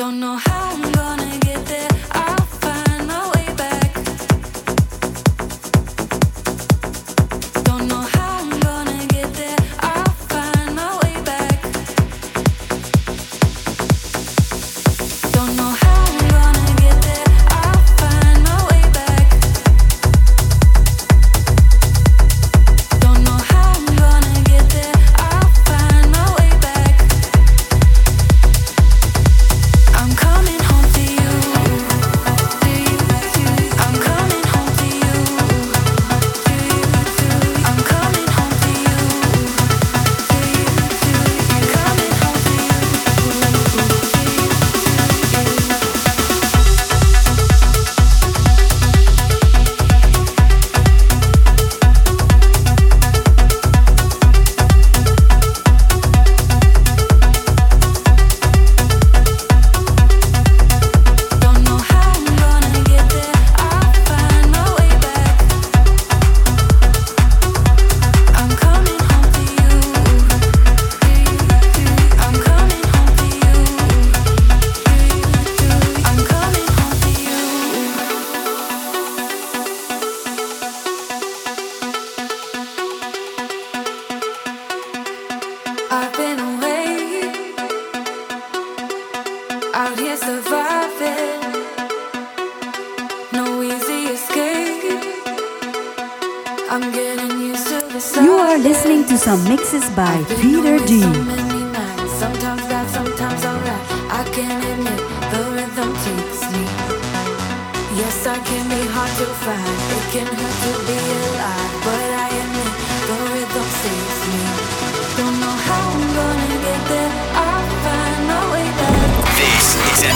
Don't know how long.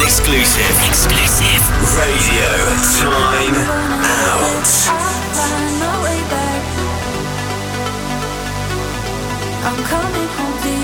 exclusive. Exclusive. Radio time out. I'm coming home,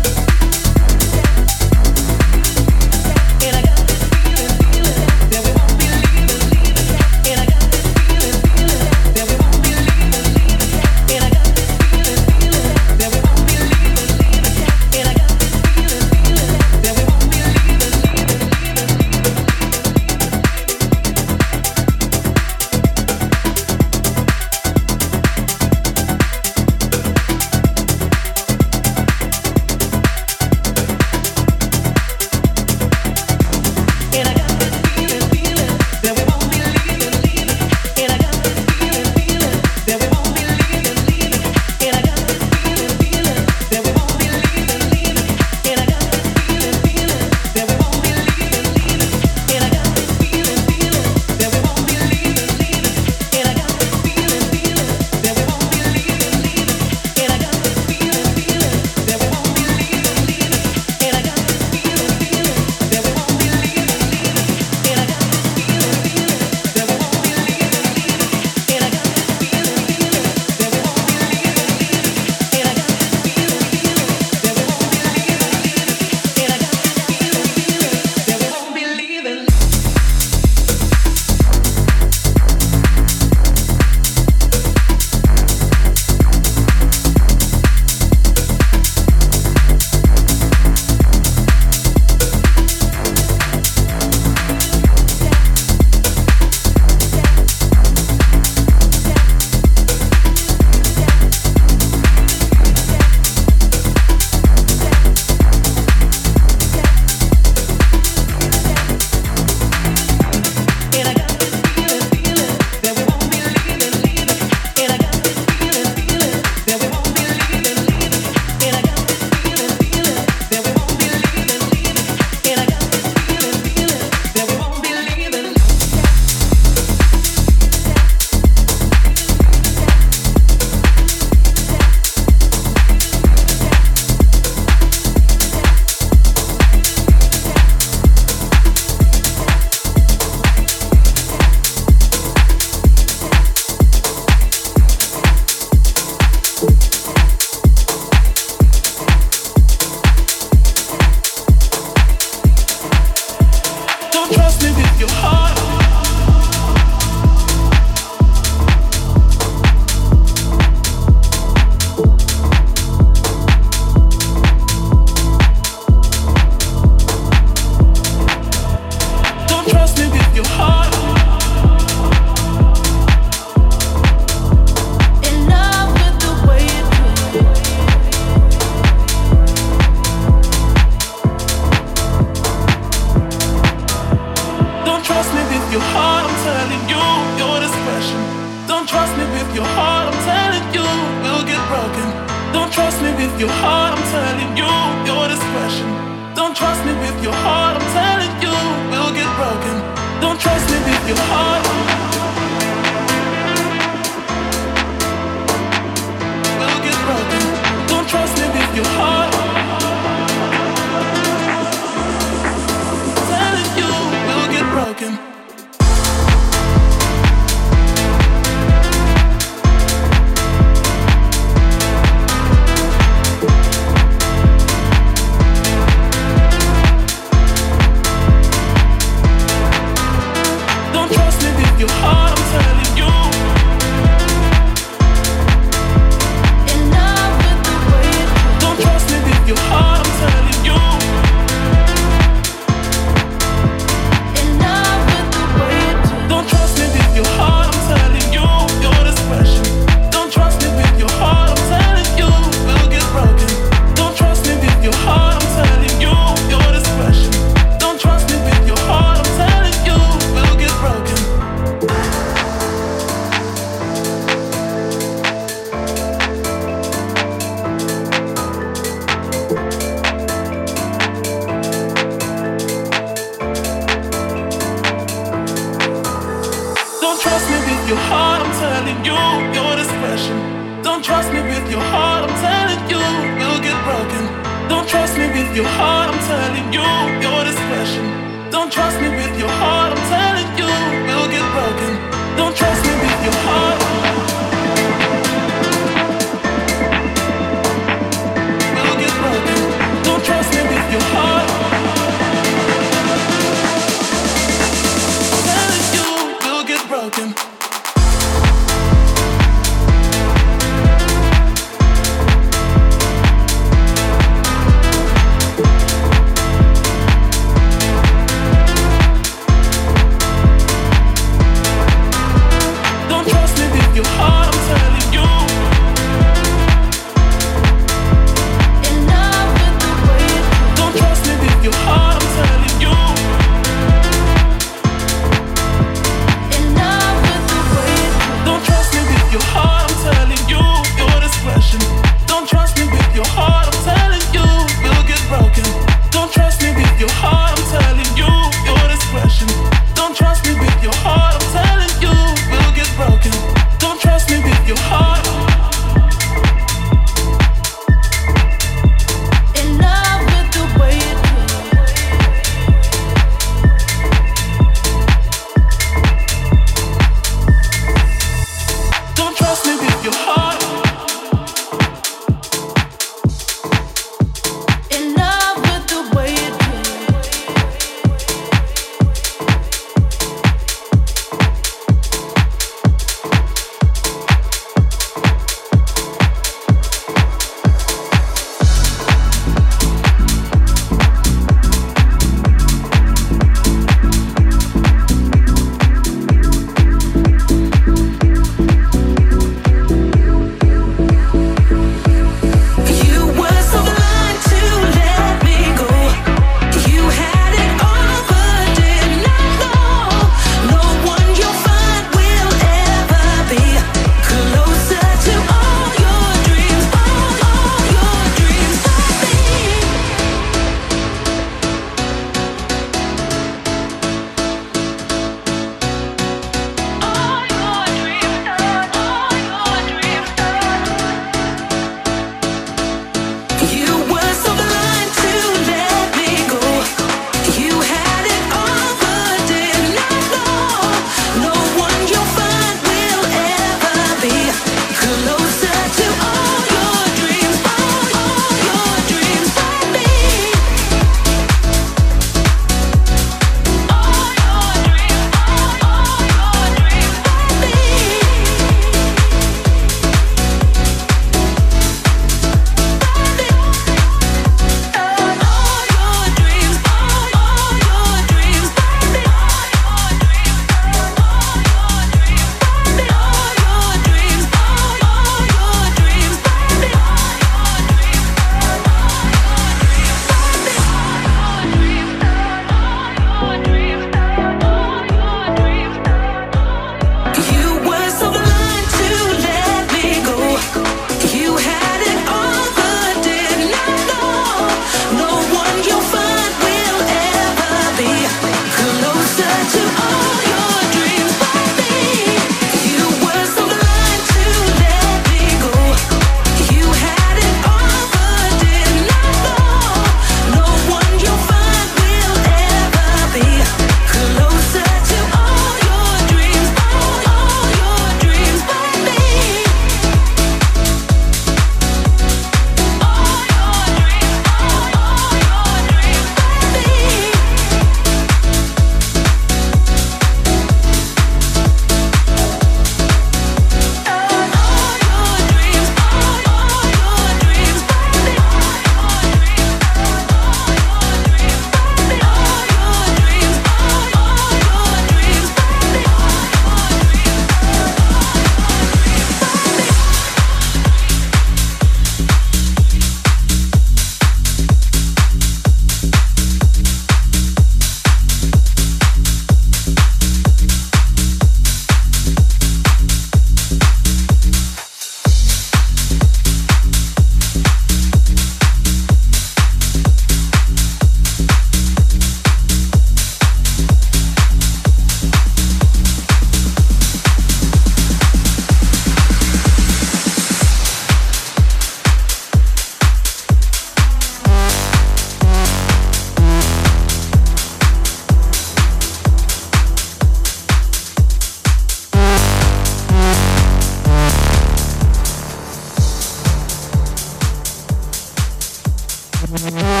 Música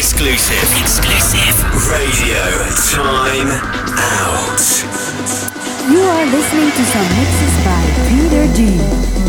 Exclusive. Exclusive. Radio Time Out. You are listening to some mixes by Peter D.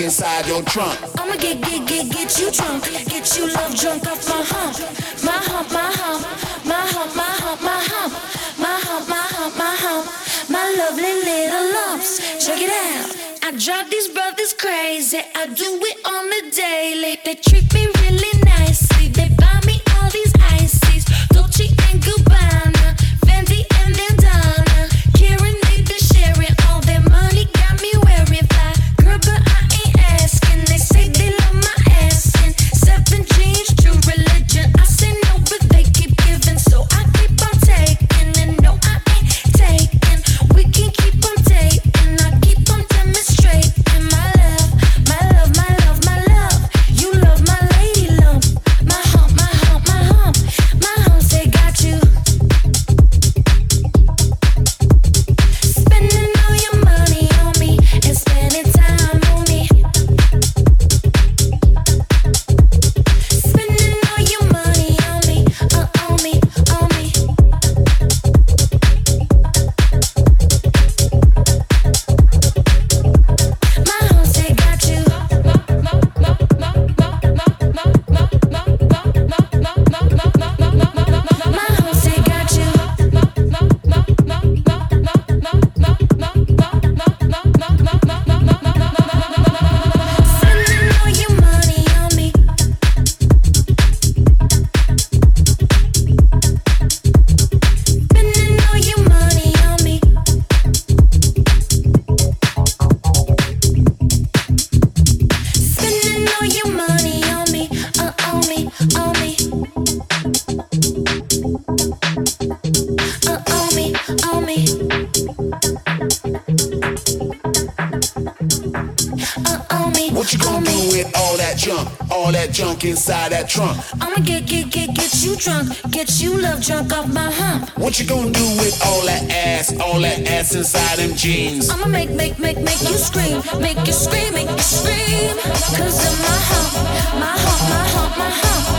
inside your trunk. inside that trunk. I'ma get, get, get, get you drunk. Get you love drunk off my hump. What you gonna do with all that ass, all that ass inside them jeans? I'ma make, make, make, make you scream. Make you scream, make you scream. Cause of my hump, my hump, my hump, my hump.